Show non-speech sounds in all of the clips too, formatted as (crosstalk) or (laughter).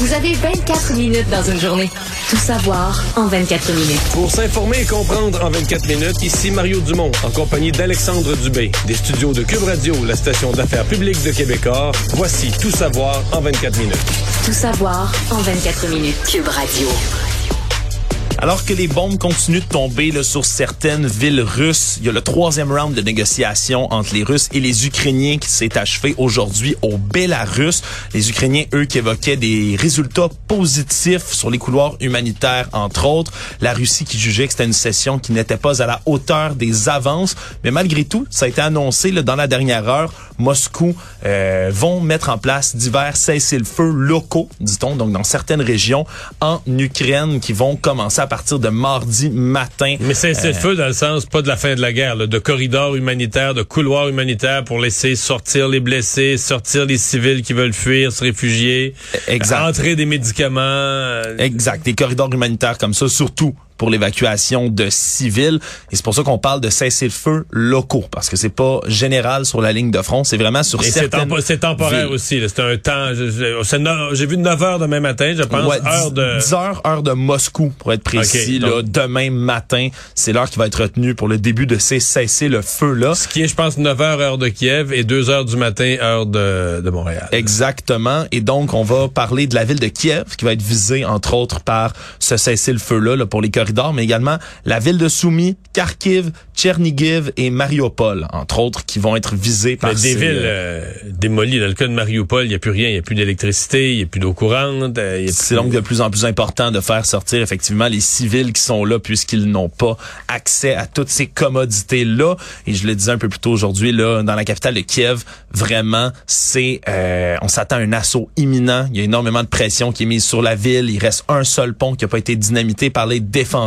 Vous avez 24 minutes dans une journée. Tout savoir en 24 minutes. Pour s'informer et comprendre en 24 minutes, ici Mario Dumont, en compagnie d'Alexandre Dubé, des studios de Cube Radio, la station d'affaires publique de Québecor. Voici Tout savoir en 24 minutes. Tout savoir en 24 minutes. Cube Radio. Alors que les bombes continuent de tomber là, sur certaines villes russes, il y a le troisième round de négociations entre les Russes et les Ukrainiens qui s'est achevé aujourd'hui au Bélarus. Les Ukrainiens, eux, qui évoquaient des résultats positifs sur les couloirs humanitaires, entre autres. La Russie qui jugeait que c'était une session qui n'était pas à la hauteur des avances. Mais malgré tout, ça a été annoncé là, dans la dernière heure. Moscou euh, vont mettre en place divers cessez-le-feu locaux, dit-on, donc dans certaines régions en Ukraine qui vont commencer à partir de mardi matin. Mais c'est le feu dans le sens, pas de la fin de la guerre, là, de corridors humanitaires, de couloirs humanitaires pour laisser sortir les blessés, sortir les civils qui veulent fuir, se réfugier, exact. entrer des médicaments. Exact, des corridors humanitaires comme ça, surtout pour l'évacuation de civils. Et c'est pour ça qu'on parle de cessez-le-feu locaux, parce que c'est pas général sur la ligne de front, c'est vraiment sur Et certaines C'est temporaire aussi. C'est un temps... J'ai vu 9 heures demain matin, je pense. Ouais, heure de... 10 heures, heure de Moscou, pour être précis. Okay, là, demain matin, c'est l'heure qui va être retenue pour le début de ces cessez-le-feu-là. Ce qui est, je pense, 9 heures heure de Kiev et 2 heures du matin heure de, de Montréal. Exactement. Et donc, on va parler de la ville de Kiev, qui va être visée, entre autres, par ce cessez-le-feu-là là, pour les corridors, mais également la ville de Soumy, Kharkiv, Tchernigiv et Mariupol, entre autres, qui vont être visées par Mais des ces, villes euh, euh, démolies. Dans le cas de Mariupol, il n'y a plus rien. Il n'y a plus d'électricité, il n'y a plus d'eau courante. euh, C'est plus- donc de plus en plus important de faire sortir effectivement les civils qui sont là puisqu'ils n'ont pas accès à toutes ces commodités-là. Et je le disais un peu plus tôt aujourd'hui, là, dans la capitale de Kiev, vraiment, c'est euh, on s'attend à un assaut imminent. Il y a énormément de pression qui est mise sur la ville. Il reste un seul pont qui n'a pas été dynamité par les défenseurs.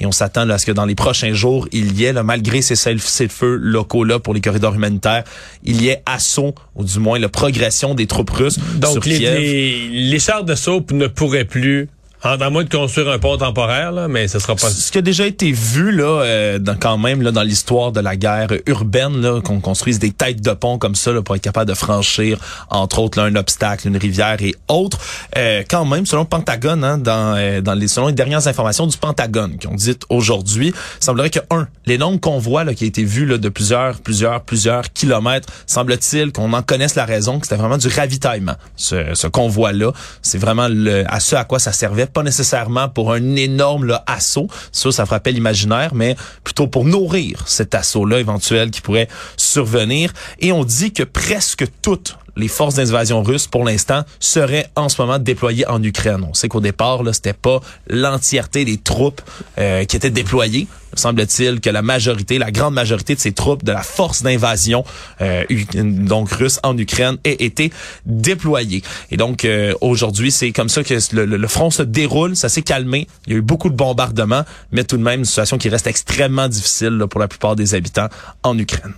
Et on s'attend à ce que dans les prochains jours, il y ait, là, malgré ces cessez-le-feu locaux-là pour les corridors humanitaires, il y ait assaut, ou du moins la progression des troupes russes sur Donc, les, Kiev. les, les chars de soupe ne pourraient plus, en, moins de construire un pont temporaire, là, mais ce sera pas... Ce qui a déjà été vu là, euh, quand même là, dans l'histoire de la guerre urbaine, là, qu'on construise des têtes de pont comme ça là, pour être capable de franchir, entre autres, là, un obstacle, une rivière et autres. Euh, quand même, selon le Pentagone, hein, dans, euh, dans les selon les dernières informations du Pentagone qui ont dit aujourd'hui, semblerait que un, l'énorme convoi là, qui a été vu là, de plusieurs, plusieurs, plusieurs kilomètres, semble-t-il qu'on en connaisse la raison, que c'était vraiment du ravitaillement. Ce, ce convoi-là, c'est vraiment le, à ce à quoi ça servait pas nécessairement pour un énorme assaut, ça, ça frappait l'imaginaire, mais plutôt pour nourrir cet assaut-là éventuel qui pourrait survenir. Et on dit que presque toutes les forces d'invasion russes, pour l'instant, seraient en ce moment déployées en Ukraine. On sait qu'au départ, là, c'était pas l'entièreté des troupes euh, qui étaient déployées. Semble-t-il que la majorité, la grande majorité de ces troupes de la force d'invasion euh, donc russe en Ukraine ait été déployée. Et donc euh, aujourd'hui, c'est comme ça que le, front se déroule. Ça s'est calmé. Il y a eu beaucoup de bombardements, mais tout de même une situation qui reste extrêmement difficile pour la plupart des habitants en Ukraine.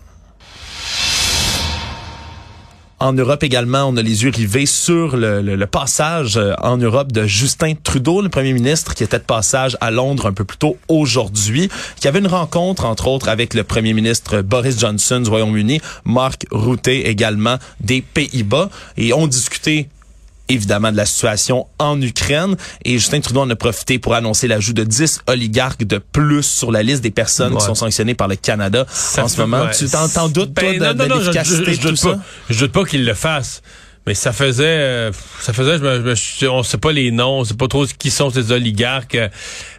En Europe également, on a les yeux rivés sur le, le- le passage euh, en Europe de Justin Trudeau, le premier ministre qui était de passage à Londres un peu plus tôt aujourd'hui, qui avait une rencontre entre autres avec le premier ministre Boris Johnson du Royaume-Uni, Mark Rutte également des Pays-Bas. Et ont discuté évidemment de la situation en Ukraine. Et Justin Trudeau en a profité pour annoncer l'ajout de 10 oligarques de plus sur la liste des personnes Ouais. qui sont sanctionnées par le Canada Ça en ce moment. ouais. Tu t'en doutes, Ben, de, non, de non, non, je- l'efficacité je, je de tout doute ça? pas. Je doute pas qu'il le fasse. Mais ça faisait, euh, ça faisait, je me, je on sait pas les noms, on sait pas trop qui sont ces oligarques.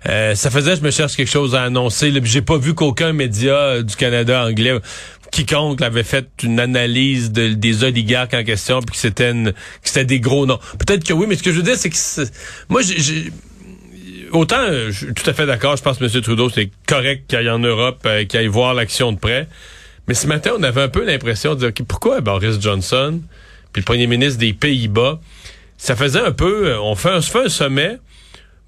Euh, ça faisait, je me cherche quelque chose à annoncer. J'ai pas vu qu'aucun média euh, du Canada anglais, quiconque avait fait une analyse de- des oligarques en question, puis que c'était que c'était des gros noms. Peut-être que oui, mais ce que je veux dire, c'est que moi, j'ai- autant, euh, je suis tout à fait d'accord, je pense M. Trudeau, c'est correct qu'il aille en Europe, euh, qu'il aille voir l'action de près. Mais ce matin, on avait un peu l'impression de dire, OK, pourquoi Boris Johnson, puis le premier ministre des Pays-Bas, ça faisait un peu, euh, on, fait, on se fait un sommet,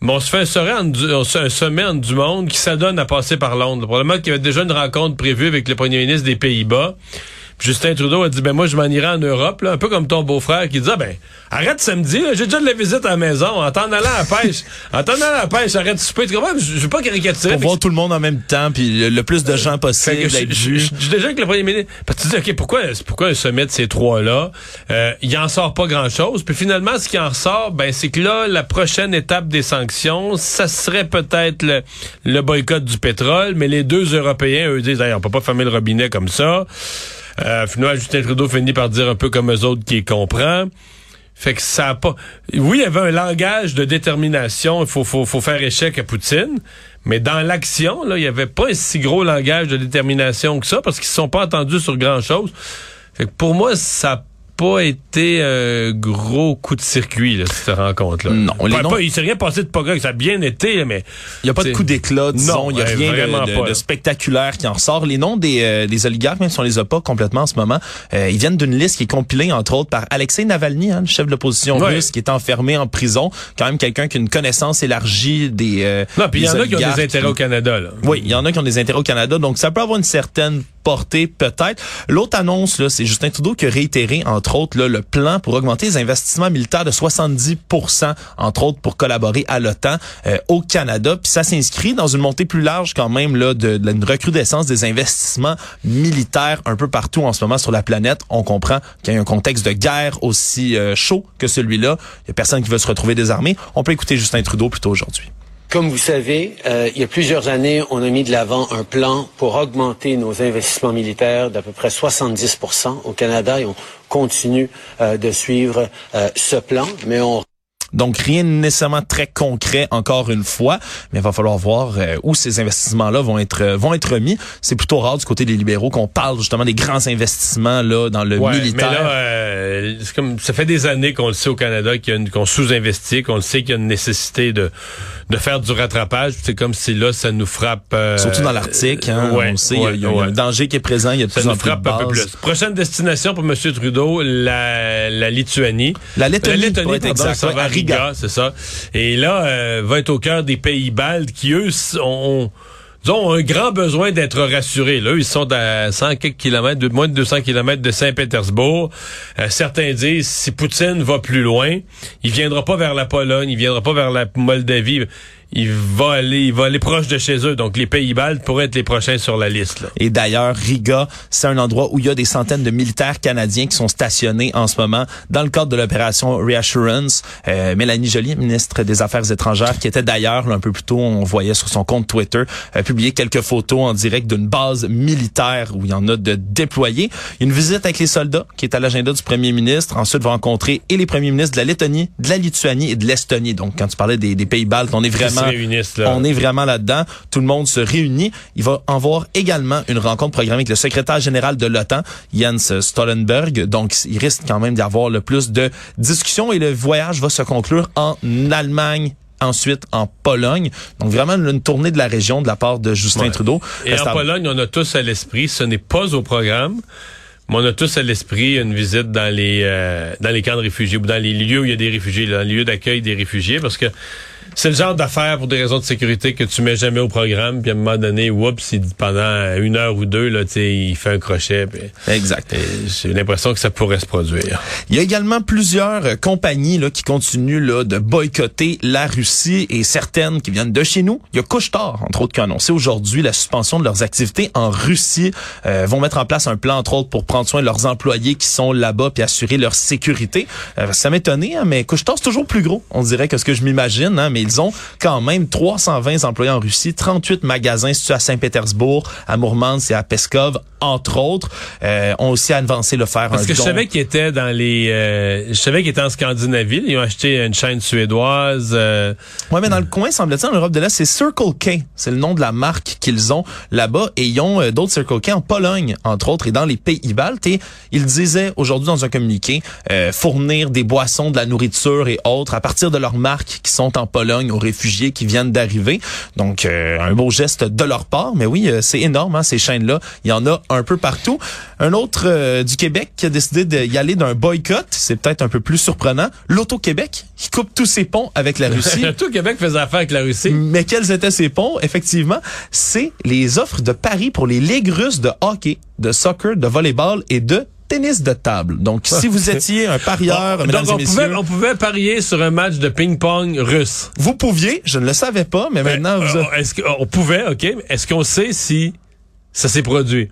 mais on se fait un sommet en, du- monde qui s'adonne à passer par Londres. Probablement qu'il y avait déjà une rencontre prévue avec le premier ministre des Pays-Bas. Justin Trudeau a dit, ben moi, je m'en irai en Europe, là, un peu comme ton beau-frère qui dit, ah, ben, arrête samedi, j'ai déjà de la visite à la maison, en t'en allant à la pêche, (laughs) en t'en allant à la pêche, arrête de souper? Je veux pas caricaturer. Pour voir tout le monde en même temps, puis le, plus de gens fait possible que je, dis déjà avec le premier ministre. Parce que tu dis, OK, pourquoi, pourquoi un sommet de ces trois-là? Euh, il en sort pas grand-chose. Puis finalement, ce qui en sort, ben, c'est que là, la prochaine étape des sanctions, ça serait peut-être le, le boycott du pétrole, mais les deux Européens, eux, disent, Hey, on peut pas fermer le robinet comme ça. Euh, finalement, Justin Trudeau finit par dire un peu comme eux autres qui comprend. Fait que ça a pas. Oui, il y avait un langage de détermination. Il faut, faut, faut faire échec à Poutine. Mais dans l'action, là, il y avait pas un si gros langage de détermination que ça parce qu'ils se sont pas entendus sur grand chose. Fait que pour moi, ça pas été un gros coup de circuit, là, cette rencontre-là. Non, les Pas- noms- pas- il s'est rien passé de pas grave, ça a bien été, mais. Il n'y a pas de coup d'éclat, disons. Non, Il n'y a ouais, rien de, de- pas, de là. spectaculaire qui en ressort. Les noms des, euh, des oligarques, même si on les a pas complètement en ce moment, euh, ils viennent d'une liste qui est compilée, entre autres, par Alexei Navalny, hein, le chef de l'opposition Ouais. russe, qui est enfermé en prison. Quand même quelqu'un qui a une connaissance élargie des euh, Non, puis il y en a qui ont des intérêts au Canada, là. Oui, il y en a qui ont des intérêts au Canada, donc ça peut avoir une certaine portée peut-être. L'autre annonce, là, c'est Justin Trudeau qui a réitéré, entre autres, là, le plan pour augmenter les investissements militaires de 70% entre autres, pour collaborer à l'OTAN euh, au Canada. Puis ça s'inscrit dans une montée plus large quand même là, de, de une recrudescence des investissements militaires un peu partout en ce moment sur la planète. On comprend qu'il y a un contexte de guerre aussi euh, chaud que celui-là. Il y a personne qui veut se retrouver désarmé. On peut écouter Justin Trudeau plutôt aujourd'hui. Comme vous savez, euh, il y a plusieurs années, on a mis de l'avant un plan pour augmenter nos investissements militaires d'à peu près 70% au Canada et on continue euh, de suivre euh, ce plan, mais on Donc rien de nécessairement très concret encore une fois, mais il va falloir voir euh, où ces investissements-là vont être euh, vont être mis. C'est plutôt rare du côté des libéraux qu'on parle justement des grands investissements là dans le Ouais, militaire. Mais là, euh, c'est comme ça fait des années qu'on le sait au Canada qu'il y a une- qu'on sous-investit, qu'on le sait qu'il y a une nécessité de de faire du rattrapage. C'est comme si là, ça nous frappe. euh, Surtout dans l'Arctique, hein, ouais, on le sait, il y a- ouais, il y, a ouais. un danger qui est présent, il y a de Ça plus en nous plus de frappe un peu plus. Prochaine destination pour M. Trudeau, la, la Lituanie. La Lettonie, pardon, exact, ça va Et là, euh, va être au cœur des pays baltes qui, eux, ont, ont- un grand besoin d'être rassurés. Là, ils sont à 100 quelques kilomètres, moins de 200 kilomètres de Saint-Pétersbourg. Euh, certains disent, si Poutine va plus loin, il viendra pas vers la Pologne, il viendra pas vers la Moldavie. Il va aller, il va aller proche de chez eux. Donc, les pays baltes pourraient être les prochains sur la liste. Et d'ailleurs, Riga, c'est un endroit où il y a des centaines de militaires canadiens qui sont stationnés en ce moment dans le cadre de l'opération Reassurance. Euh, Mélanie Joly, ministre des Affaires étrangères, qui était d'ailleurs un peu plus tôt, on voyait sur son compte Twitter, a publié quelques photos en direct d'une base militaire où il y en a de déployés. Une visite avec les soldats qui est à l'agenda du premier ministre. Ensuite, va rencontrer et les premiers ministres de la Lettonie, de la Lituanie et de l'Estonie. Donc, quand tu parlais des pays baltes, on est vraiment on est vraiment là-dedans. Tout le monde se réunit. Il va en voir également une rencontre programmée avec le secrétaire général de l'OTAN, Jens Stoltenberg. Donc, il risque quand même d'y avoir le plus de discussions et le voyage va se conclure en Allemagne ensuite en Pologne. Donc vraiment une tournée de la région de la part de Justin Ouais. Trudeau. Et Reste en à- Pologne, on a tous à l'esprit, ce n'est pas au programme, mais on a tous à l'esprit une visite dans les euh, dans les camps de réfugiés ou dans les lieux où il y a des réfugiés, dans les lieux d'accueil des réfugiés, parce que c'est le genre d'affaires pour des raisons de sécurité que tu mets jamais au programme, puis à un moment donné, oups, il dit pendant une heure ou deux, là, tu sais, il fait un crochet. puis- Exact. et J'ai l'impression que ça pourrait se produire. Il y a également plusieurs euh, compagnies là, qui continuent là, de boycotter la Russie et certaines qui viennent de chez nous. Il y a Couche-Tard, entre autres, qui a annoncé aujourd'hui la suspension de leurs activités en Russie. Euh, vont mettre en place un plan, entre autres, pour prendre soin de leurs employés qui sont là-bas puis assurer leur sécurité. Euh, ça m'étonnait, hein, mais Couche-Tard, c'est toujours plus gros, on dirait, que ce que je m'imagine. Hein, mais ils ont quand même 320 employés en Russie, 38 magasins situés à Saint-Pétersbourg, à Mourmansk et à Peskov, entre autres, euh, ont aussi avancé le faire Parce que je savais qu'ils étaient dans les... euh, je savais qu'ils étaient en Scandinavie. Ils ont acheté une chaîne suédoise. euh, Ouais, mais dans le coin, semble-t-il, en Europe de l'Est, c'est Circle K. C'est le nom de la marque qu'ils ont là-bas. Et ils ont euh, d'autres Circle K en Pologne, entre autres, et dans les pays baltes. Et ils disaient aujourd'hui dans un communiqué euh, fournir des boissons, de la nourriture et autres à partir de leurs marques qui sont en Pologne aux réfugiés qui viennent d'arriver. Donc, euh, un beau geste de leur part. Mais oui, euh, c'est énorme, hein, ces chaînes-là. Il y en a un peu partout. Un autre euh, du Québec qui a décidé d'y aller d'un boycott, c'est peut-être un peu plus surprenant. L'Auto-Québec, qui coupe tous ses ponts avec la Russie. (laughs) Tout le Québec faisait affaire avec la Russie. Mais quels étaient ces ponts? Effectivement, c'est les offres de paris pour les ligues russes de hockey, de soccer, de volleyball et de tennis de table. Donc, si vous étiez un parieur, donc, on et pouvait, on pouvait parier sur un match de ping-pong russe. vous pouviez, je ne le savais pas, mais maintenant, vous, Euh, Est-ce qu'on pouvait, OK, est-ce qu'on sait si ça s'est produit?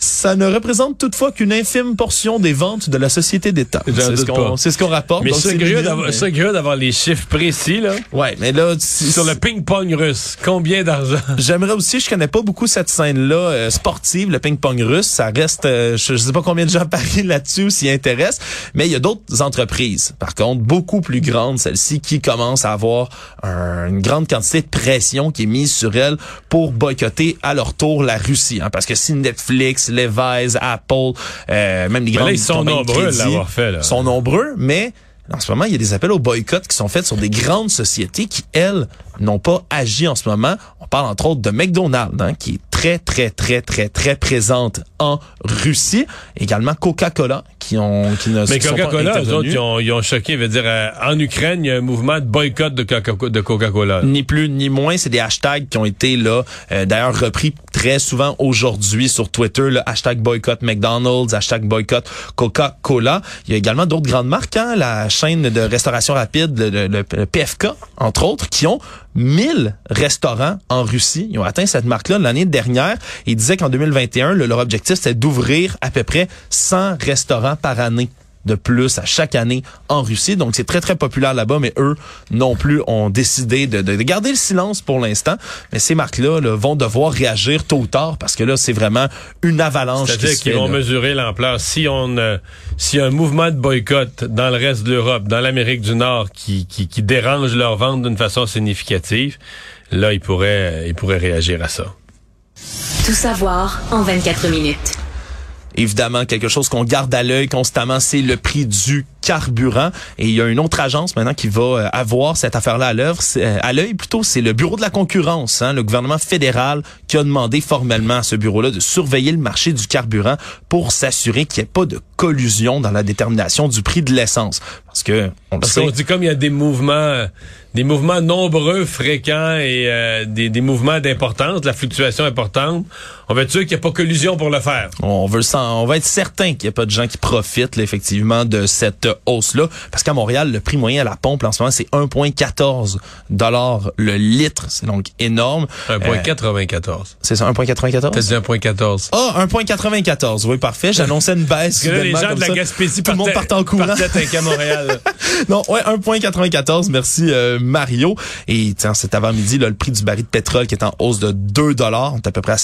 Ça ne représente toutefois qu'une infime portion des ventes de la société d'État. C'est ce qu'on ce qu'on rapporte. Mais c'est curieux d'avoir les chiffres précis, là. Ouais, mais là, Sur le ping-pong russe, combien d'argent? (laughs) J'aimerais aussi, je connais pas beaucoup cette scène-là euh, sportive, le ping-pong russe. Ça reste, euh, je, je sais pas combien de gens (laughs) parient là-dessus s'y intéressent, mais il y a d'autres entreprises, par contre, beaucoup plus grandes, celles-ci, qui commencent à avoir un- une grande quantité de pression qui est mise sur elles pour boycotter à leur tour la Russie. hein. parce que si Netflix, Levi's, Apple, euh, même les là, grandes ils sont nombreux à l'avoir fait, là. sont nombreux, mais en ce moment, il y a des appels au boycott qui sont faits sur des grandes sociétés qui, elles, n'ont pas agi en ce moment. On parle entre autres de McDonald's, hein, qui est très, très, très, très, très présente en Russie. Également Coca-Cola, qui ont qui ne Mais sont pas Coca-Cola, eux autres, ils ont, ils ont choqué. veut dire, euh, en Ukraine, il y a un mouvement de boycott de Coca- de Coca-Cola. Ni plus ni moins, c'est des hashtags qui ont été là, euh, d'ailleurs repris très souvent aujourd'hui sur Twitter, le hashtag boycott McDonald's, hashtag boycott Coca-Cola. Il y a également d'autres grandes marques, hein, la chaîne de restauration rapide, le, le- le PFK, entre autres, qui ont 1000 restaurants en Russie. Ils ont atteint cette marque-là l'année dernière. Ils disaient qu'en 2021, le- leur objectif, c'était d'ouvrir à peu près 100 restaurants par année de plus à chaque année en Russie. Donc, c'est très, très populaire là-bas, mais eux non plus ont décidé de, de- de garder le silence pour l'instant. Mais ces marques-là là, vont devoir réagir tôt ou tard parce que là, c'est vraiment une avalanche C'est-à-dire qu'ils vont là. mesurer l'ampleur. Si on, euh, s'il y a un mouvement de boycott dans le reste de l'Europe, dans l'Amérique du Nord, qui, qui, qui dérange leur vente d'une façon significative, là, ils pourraient, ils pourraient réagir à ça. Tout savoir en 24 minutes. Évidemment, quelque chose qu'on garde à l'œil constamment, c'est le prix du carburant. Et il y a une autre agence maintenant qui va euh, avoir cette affaire-là à l'œuvre, c'est, euh, à l'œil plutôt, c'est le bureau de la concurrence, hein, le gouvernement fédéral qui a demandé formellement à ce bureau-là de surveiller le marché du carburant pour s'assurer qu'il n'y ait pas de collusion dans la détermination du prix de l'essence. Parce que on le Parce sait, qu'on dit comme il y a des mouvements, euh, des mouvements nombreux, fréquents et euh, des, des mouvements d'importance, de la fluctuation importante, on va être sûr qu'il n'y a pas collusion pour le faire. On veut on va être certain qu'il n'y a pas de gens qui profitent là, effectivement de cette hausse-là. Parce qu'à Montréal, le prix moyen à la pompe en ce moment, c'est 1,14 dollars le litre. C'est donc énorme. Euh, 1,94. c'est ça, 1,94? T'as dit 1,14. Ah, 1,94. Oui, parfait. J'annonçais une baisse. Là, les gens comme de la ça. Gaspésie Tout le monde part en courant. à Montréal. (laughs) non, ouais, 1,94. Merci, euh, Mario. Et tiens, cet avant-midi, le prix du baril de pétrole qui est en hausse de 2 dollars. On est à peu près à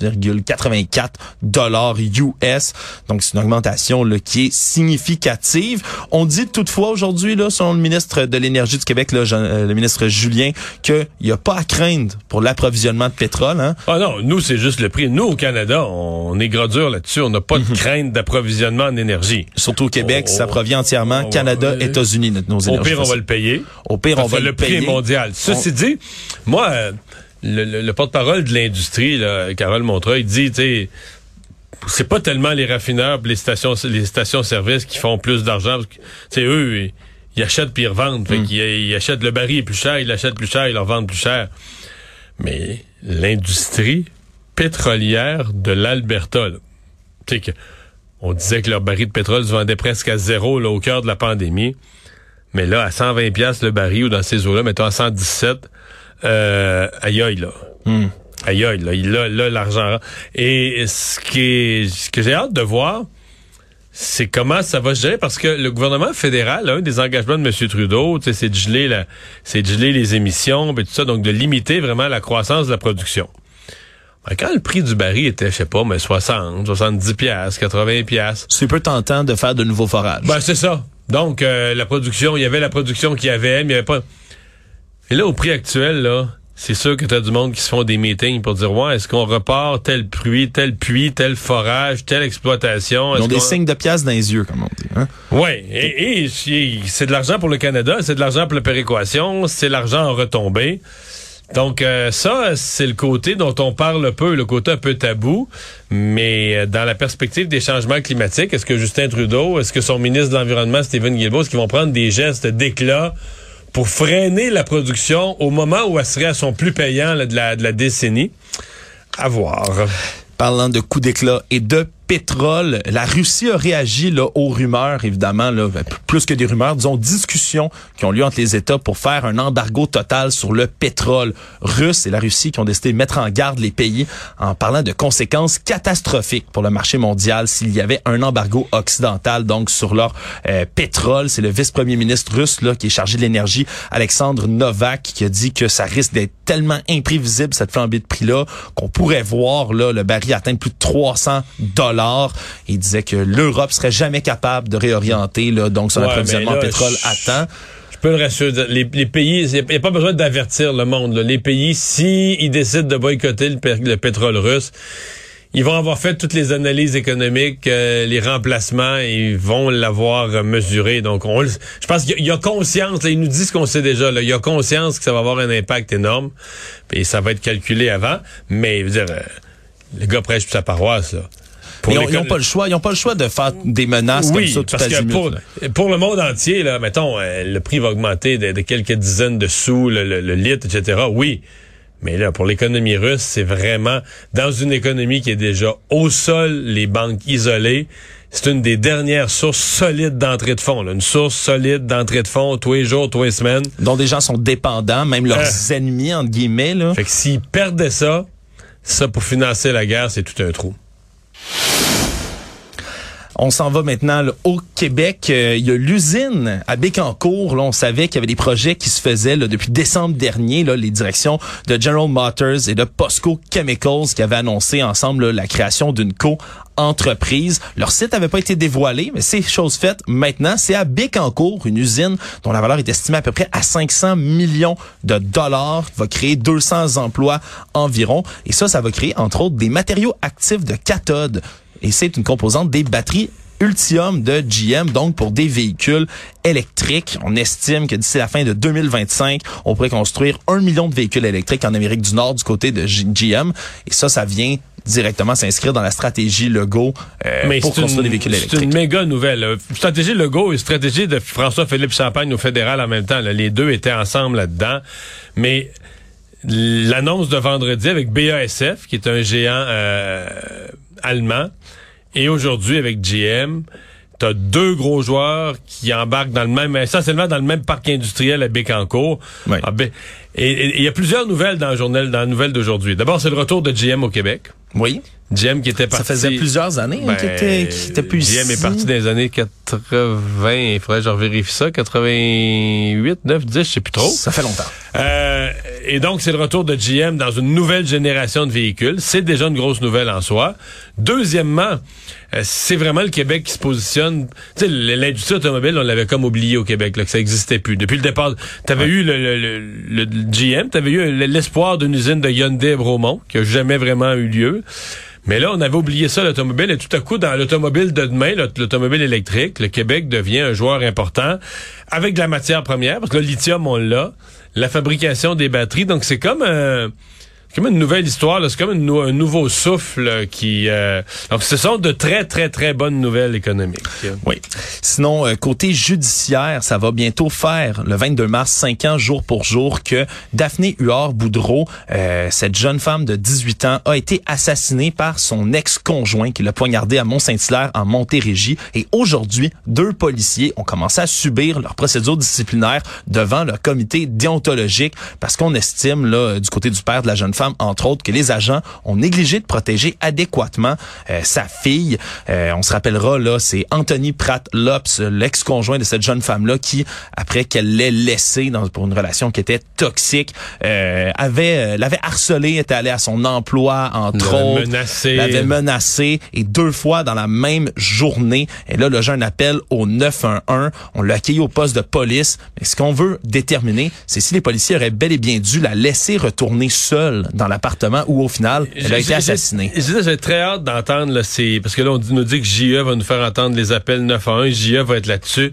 117,84 dollars US. Donc, c'est une augmentation là, qui est significative. On dit toutefois aujourd'hui, là, selon le ministre de l'Énergie du Québec, là, euh, le ministre Julien, qu'il n'y a pas à craindre pour l'approvisionnement de pétrole. Hein. Ah non, nous, c'est juste le prix. Nous, au Canada, on est dur là-dessus. On n'a pas de crainte d'approvisionnement en énergie. Surtout au Québec, Oh, ça provient entièrement oh, Canada. États-Unis, nos Au énergies pire, on va le payer. Au pire, on va que le le prix payer. est mondial. Ceci dit, moi, euh, le, le- le porte-parole de l'industrie, Carole Montreuil, dit, tu sais, c'est pas tellement les raffineurs, les stations, les stations-service qui font plus d'argent. parce que, Tu sais, eux, ils, ils achètent puis ils revendent. Fait qu'ils ils achètent le baril est plus cher, ils l'achètent plus cher, ils leur vendent plus cher. Mais l'industrie pétrolière de l'Alberta, tu que on disait que leur baril de pétrole se vendait presque à zéro là, au cœur de la pandémie. Mais là, à 120 pièces le baril ou dans ces eaux-là, mettons à 117, euh, aïe aïe là. Aïe aïe là, il- là l'argent. Et ce qui est, ce que j'ai hâte de voir, c'est comment ça va se gérer parce que le gouvernement fédéral, un des engagements de M. Trudeau, c'est de geler la, c'est de geler les émissions, et tout ça, donc de limiter vraiment la croissance de la production. Ben, quand le prix du baril était, je sais pas, mais 60, 70 pièces, 80 pièces. C'est peu tentant de faire de nouveaux forages. Ben, c'est ça. Donc, euh, la production, il y avait la production qu'il y avait, mais il n'y avait pas... Et là, au prix actuel, là, c'est sûr que tu as du monde qui se font des meetings pour dire, ouais, est-ce qu'on repart tel puits, tel puits, tel forage, telle exploitation? Ils ont des signes de pièces dans les yeux, comme on dit. Hein? Oui, et, et c'est de l'argent pour le Canada, c'est de l'argent pour la péréquation, c'est l'argent en retombée. Donc euh, ça, c'est le côté dont on parle un peu, le côté un peu tabou, mais euh, dans la perspective des changements climatiques, est-ce que Justin Trudeau, est-ce que son ministre de l'Environnement, Stephen Guilbeault, est-ce qu'ils vont prendre des gestes d'éclat pour freiner la production au moment où elle serait à son plus payant de, la, décennie? À voir. Parlant de coups d'éclat et de pétrole. La Russie a réagi là, aux rumeurs, évidemment, là, ben, plus que des rumeurs, disons discussions qui ont lieu entre les États pour faire un embargo total sur le pétrole russe et la Russie qui ont décidé de mettre en garde les pays en parlant de conséquences catastrophiques pour le marché mondial s'il y avait un embargo occidental donc sur leur euh, pétrole. C'est le vice-premier ministre russe là, qui est chargé de l'énergie, Alexandre Novak, qui a dit que ça risque d'être tellement imprévisible cette flambée de prix-là qu'on pourrait voir là, le baril atteindre plus de 300 dollars il disait que l'Europe serait jamais capable de réorienter là, donc son approvisionnement en pétrole à temps. Je peux le rassurer. Les, pays, il n'y a pas besoin d'avertir le monde. Les pays, si ils décident de boycotter le, pétrole russe, ils vont avoir fait toutes les analyses économiques, euh, les remplacements, ils vont l'avoir mesuré. Donc, on, je pense qu'il y, a conscience, là, ils nous disent ce qu'on sait déjà, là, il y a conscience que ça va avoir un impact énorme, et ça va être calculé avant, mais, je veux dire, euh, les gars prêchent sa paroisse, là. Ils n'ont pas le choix. Ils n'ont pas le choix de faire des menaces comme ça tout parce que pour, pour, le monde entier, là, mettons, euh, le prix va augmenter de, quelques dizaines de sous le, le, litre, etc. Oui. Mais là, pour l'économie russe, c'est vraiment dans une économie qui est déjà au sol, les banques isolées. C'est une des dernières sources solides d'entrée de fonds. Là. Une source solide d'entrée de fonds tous les jours, tous les semaines. Dont des gens sont dépendants, même leurs euh. ennemis, entre guillemets. Là. Fait que s'ils perdaient ça, ça pour financer la guerre, c'est tout un trou. On s'en va maintenant au Québec. Euh, il y a l'usine à Bécancour. On savait qu'il y avait des projets qui se faisaient depuis décembre dernier. Les directions de General Motors et de Posco Chemicals qui avaient annoncé ensemble la création d'une co-entreprise. Leur site n'avait pas été dévoilé, mais c'est chose faite. Maintenant, c'est à Bécancour, une usine dont la valeur est estimée à peu près à 500 millions de dollars, va créer 200 emplois environ. Et ça, ça va créer entre autres des matériaux actifs de cathode et c'est une composante des batteries Ultium de GM, donc pour des véhicules électriques. On estime que d'ici la fin de 2025, on pourrait construire un million de véhicules électriques en Amérique du Nord du côté de GM. Et ça, ça vient directement s'inscrire dans la stratégie Lego euh, pour construire des véhicules électriques. C'est une méga nouvelle. Stratégie Lego et stratégie de François-Philippe Champagne au fédéral en même temps. Les deux étaient ensemble là-dedans. Mais l'annonce de vendredi avec BASF, qui est un géant euh, allemand, et aujourd'hui, avec GM, tu as deux gros joueurs qui embarquent dans le même, essentiellement dans le même parc industriel à Bécancourt. Ah, ben, et il y a plusieurs nouvelles dans le journal, dans la nouvelle d'aujourd'hui. D'abord, c'est le retour de GM au Québec. Oui. GM qui était parti. Ça faisait plusieurs années hein, qu'il était, était plus GM est parti dans les années 80. Il faudrait que je vérifie ça. 88, 9, 10, je sais plus trop. Ça fait longtemps. Euh, et donc, c'est le retour de GM dans une nouvelle génération de véhicules. C'est déjà une grosse nouvelle en soi. Deuxièmement, euh, c'est vraiment le Québec qui se positionne. Tu sais, l'industrie automobile, on l'avait comme oublié au Québec, là, que ça existait plus. Depuis le départ, t'avais eu le, le, le, le GM, t'avais eu l'espoir d'une usine de Hyundai Bromont, qui a jamais vraiment eu lieu. Mais là, on avait oublié ça, l'automobile, et tout à coup, dans l'automobile de demain, l'automobile électrique, le Québec devient un joueur important avec de la matière première, parce que le lithium, on l'a, la fabrication des batteries, donc c'est comme un comme une nouvelle histoire, c'est comme un nouveau souffle qui... Euh, donc, ce sont de très, très, très bonnes nouvelles économiques. Oui. Sinon, euh, côté judiciaire, ça va bientôt faire, le 22 mars, cinq ans jour pour jour, que Daphné Huard-Boudreau, euh, cette jeune femme de 18 ans, a été assassinée par son ex-conjoint qui l'a poignardé à Mont-Saint-Hilaire en Montérégie. Et aujourd'hui, deux policiers ont commencé à subir leur procédure disciplinaire devant le comité déontologique parce qu'on estime, là, du côté du père de la jeune femme, entre autres, que les agents ont négligé de protéger adéquatement euh, sa fille. Euh, on se rappellera, là, c'est Anthony Pratt-Lops, l'ex-conjoint de cette jeune femme-là, qui, après qu'elle l'ait laissée dans, pour une relation qui était toxique, euh, avait l'avait harcelé, était allé à son emploi, entre autres. menacé. L'avait menacé, et deux fois dans la même journée. Et là, le jeune appelle au 911. On l'a accueilli au poste de police. Mais ce qu'on veut déterminer, c'est si les policiers auraient bel et bien dû la laisser retourner seule dans l'appartement ou au final, elle a J'ai- été assassinée. J'ai j'ai très hâte d'entendre là, c'est parce que là on dit- nous dit que JE va nous faire entendre les appels 911, JE va être là-dessus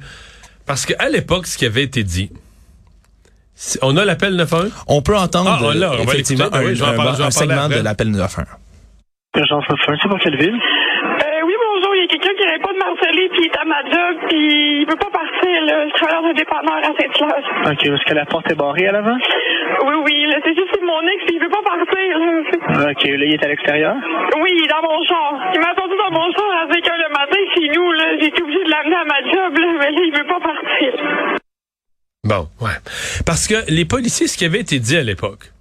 parce qu'à l'époque ce qui avait été dit on a l'appel 911 On peut entendre Ah, on l'a, on va effectivement l'écouter. Oui, je vais en un, parler- un- je vais en un parler segment après. de l'appel 911. Urgence 911, c'est pour quelle ville? Euh, qui n'arrête pas de m'harceler, puis il est à ma job, puis il veut pas partir, là. Je travaille dans un dépanneur à Saint-Hilaire. Ok, est-ce que la porte est barrée à l'avant? Oui, oui, là, c'est juste mon ex, puis il veut pas partir, là. Ok, là, il est à l'extérieur? Oui, il est dans mon char. Il m'a attendu dans mon char à 5 heures le matin chez nous, là. J'ai été obligée de l'amener à ma job, là, mais là, il veut pas partir. Bon, ouais. Parce que les policiers, ce qui avait été dit à l'époque,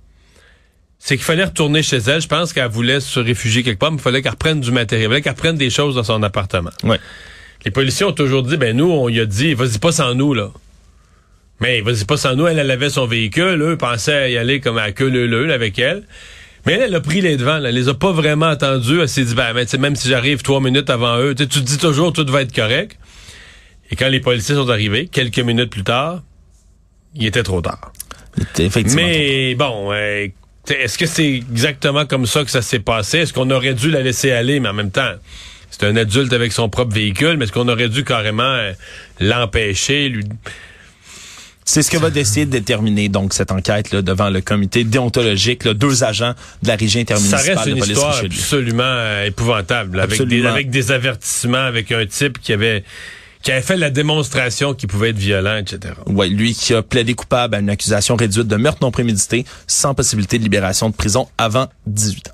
c'est qu'il fallait retourner chez elle. Je pense qu'elle voulait se réfugier quelque part, mais il fallait qu'elle reprenne du matériel. Il fallait qu'elle reprenne des choses dans son appartement. Ouais. Les policiers ont toujours dit, ben nous, on lui a dit, vas-y pas sans nous, là. Mais vas-y pas sans nous, elle, elle avait son véhicule, eux pensaient y aller comme à queue leu avec elle. Mais elle, elle a pris les devants, là. elle les a pas vraiment attendus. Elle s'est dit, ben, sais, même si j'arrive trois minutes avant eux, tu te dis toujours, tout va être correct. Et quand les policiers sont arrivés, quelques minutes plus tard, il était trop tard. Effectivement. Mais bon, euh, est-ce que c'est exactement comme ça que ça s'est passé? Est-ce qu'on aurait dû la laisser aller, mais en même temps, c'est un adulte avec son propre véhicule, mais est-ce qu'on aurait dû carrément euh, l'empêcher, lui... C'est ce que va décider de déterminer donc cette enquête là, devant le comité déontologique, là, deux agents de la régie Ça intermunicipale reste de une police histoire absolument euh, épouvantable, là, avec des, Absolument. avec des avertissements, avec un type qui avait qui avait fait la démonstration qu'il pouvait être violent, etc. Ouais, lui qui a plaidé coupable à une accusation réduite de meurtre non prémédité sans possibilité de libération de prison avant 18 ans.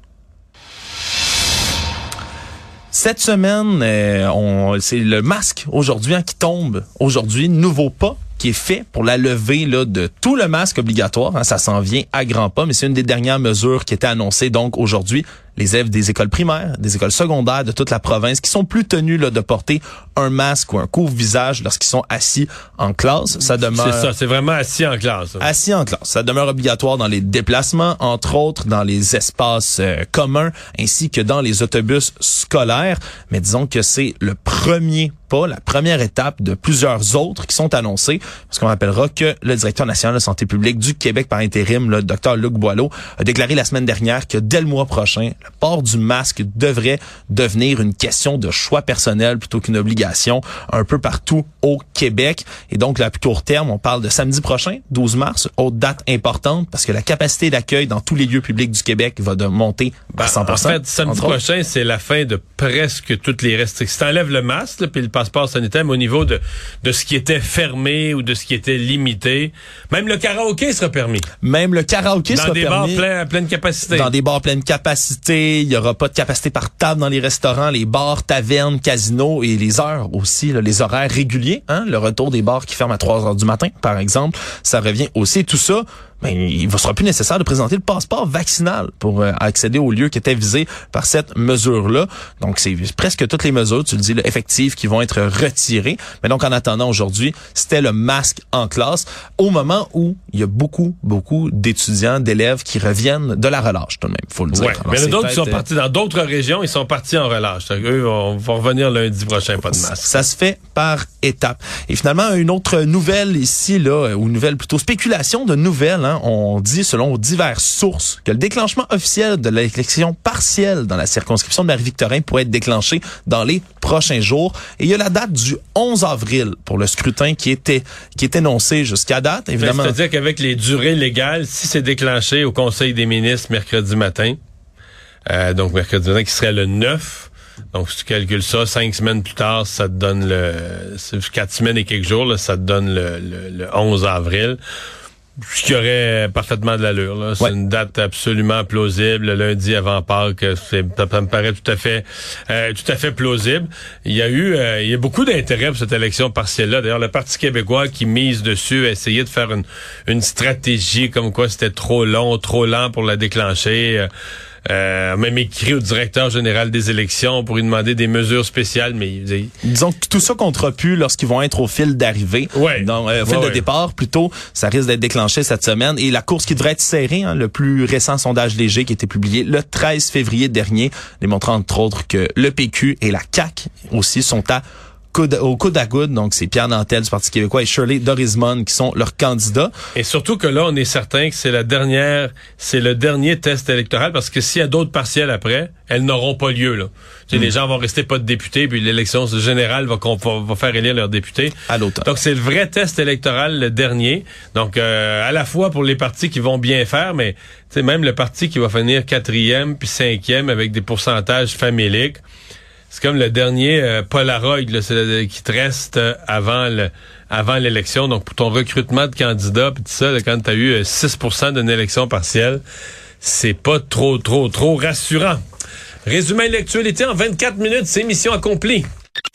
Cette semaine, euh, c'est le masque aujourd'hui hein, qui tombe. Aujourd'hui, nouveau pas qui est fait pour la levée de tout le masque obligatoire. hein. ça s'en vient à grands pas, mais c'est une des dernières mesures qui était annoncée donc aujourd'hui. Les élèves des écoles primaires, des écoles secondaires de toute la province qui sont plus tenus là, de porter un masque ou un couvre-visage lorsqu'ils sont assis en classe. Ça demeure C'est ça, c'est vraiment assis en classe. assis en classe. Ça demeure obligatoire dans les déplacements, entre autres dans les espaces euh, communs, ainsi que dans les autobus scolaires. Mais disons que c'est le premier pas, la première étape de plusieurs autres qui sont annoncés. Parce qu'on rappellera que le directeur national de santé publique du Québec par intérim, le docteur Luc Boileau, a déclaré la semaine dernière que dès le mois prochain, le port du masque devrait devenir une question de choix personnel plutôt qu'une obligation un peu partout au Québec. Et donc, là, à plus court terme, on parle de samedi prochain, 12 mars, autre date importante parce que la capacité d'accueil dans tous les lieux publics du Québec va de monter Ben, à 100%. en fait, samedi prochain, c'est la fin de presque toutes les restrictions. Si t'enlèves le masque, là, puis le passeport sanitaire, mais au niveau de, de ce qui était fermé ou de ce qui était limité, même le karaoké sera permis. Même le karaoké Dans sera des permis. bars pleins, à pleine capacité. Dans des bars pleine capacité, il y aura pas de capacité par table dans les restaurants, les bars, tavernes, casinos et les heures aussi, là, les horaires réguliers, hein, le retour des bars qui ferment à 3 heures du matin, par exemple, ça revient aussi. Tout ça, ben, il ne sera plus nécessaire de présenter le passeport vaccinal pour euh, accéder aux lieux qui étaient visés par cette mesure-là. Donc, c'est presque toutes les mesures, tu le dis, là, effectives qui vont être retirées. Mais donc, en attendant aujourd'hui, c'était le masque en classe au moment où il y a beaucoup, beaucoup d'étudiants, d'élèves qui reviennent de la relâche, tout de même, faut le dire. Ouais. Alors, Mais d'autres qui sont euh, partis dans d'autres régions, ils sont partis en relâche. Donc, eux vont, vont revenir lundi prochain, pas de masque. Ça se fait par étapes. Et finalement, une autre nouvelle ici, là, ou nouvelle plutôt spéculation de nouvelles, hein, on dit selon diverses sources que le déclenchement officiel de l'élection partielle dans la circonscription de Marie-Victorin pourrait être déclenché dans les prochains jours. Et il y a la date du 11 avril pour le scrutin qui était qui est énoncé jusqu'à date, évidemment. C'est-à-dire qu'avec les durées légales, si c'est déclenché au Conseil des ministres mercredi matin, euh, donc mercredi matin qui serait le 9, donc si tu calcules ça, cinq semaines plus tard, ça te donne le... Quatre semaines et quelques jours, là, ça te donne le, le, le 11 avril. Ce qui aurait parfaitement de l'allure. C'est Ouais. une date absolument plausible. Le lundi avant Pâques, c'est- ça, ça me paraît tout à fait, euh, tout à fait plausible. Il y a eu, euh, il y a beaucoup d'intérêt pour cette élection partielle-là. D'ailleurs, le Parti québécois qui mise dessus a essayé de faire une, une stratégie comme quoi c'était trop long, trop lent pour la déclencher. Euh, euh, même écrit au directeur général des élections pour lui demander des mesures spéciales, mais il, Disons que tout ça comptera plus lorsqu'ils vont être au fil d'arrivée. Ouais. Donc, euh, au fil Ouais, de ouais. départ, plutôt, ça risque d'être déclenché cette semaine. Et la course qui devrait être serrée, hein, le plus récent sondage léger qui a été publié le 13 février dernier, démontrant entre autres que le PQ et la CAQ aussi sont à coude- au coude à coude. Donc, c'est Pierre Nantel du Parti québécois et Shirley Dorismon qui sont leurs candidats. Et surtout que là, on est certain que c'est la dernière, c'est le dernier test électoral parce que s'il y a d'autres partiels après, elles n'auront pas lieu, là. Sais, Les gens vont rester pas de députés, puis l'élection générale va, con- va, va faire élire leurs députés. À l'automne. Donc, c'est le vrai test électoral, le dernier. Donc, euh, à la fois pour les partis qui vont bien faire, mais même le parti qui va finir quatrième puis cinquième avec des pourcentages faméliques, c'est comme le dernier euh, Polaroid là, qui te reste euh, avant le l'élection. Donc, pour ton recrutement de candidats, puis tout ça, quand tu as eu euh, 6% d'une élection partielle, c'est pas trop, trop, trop rassurant. Résumé l'actualité en 24 minutes, c'est mission accomplie.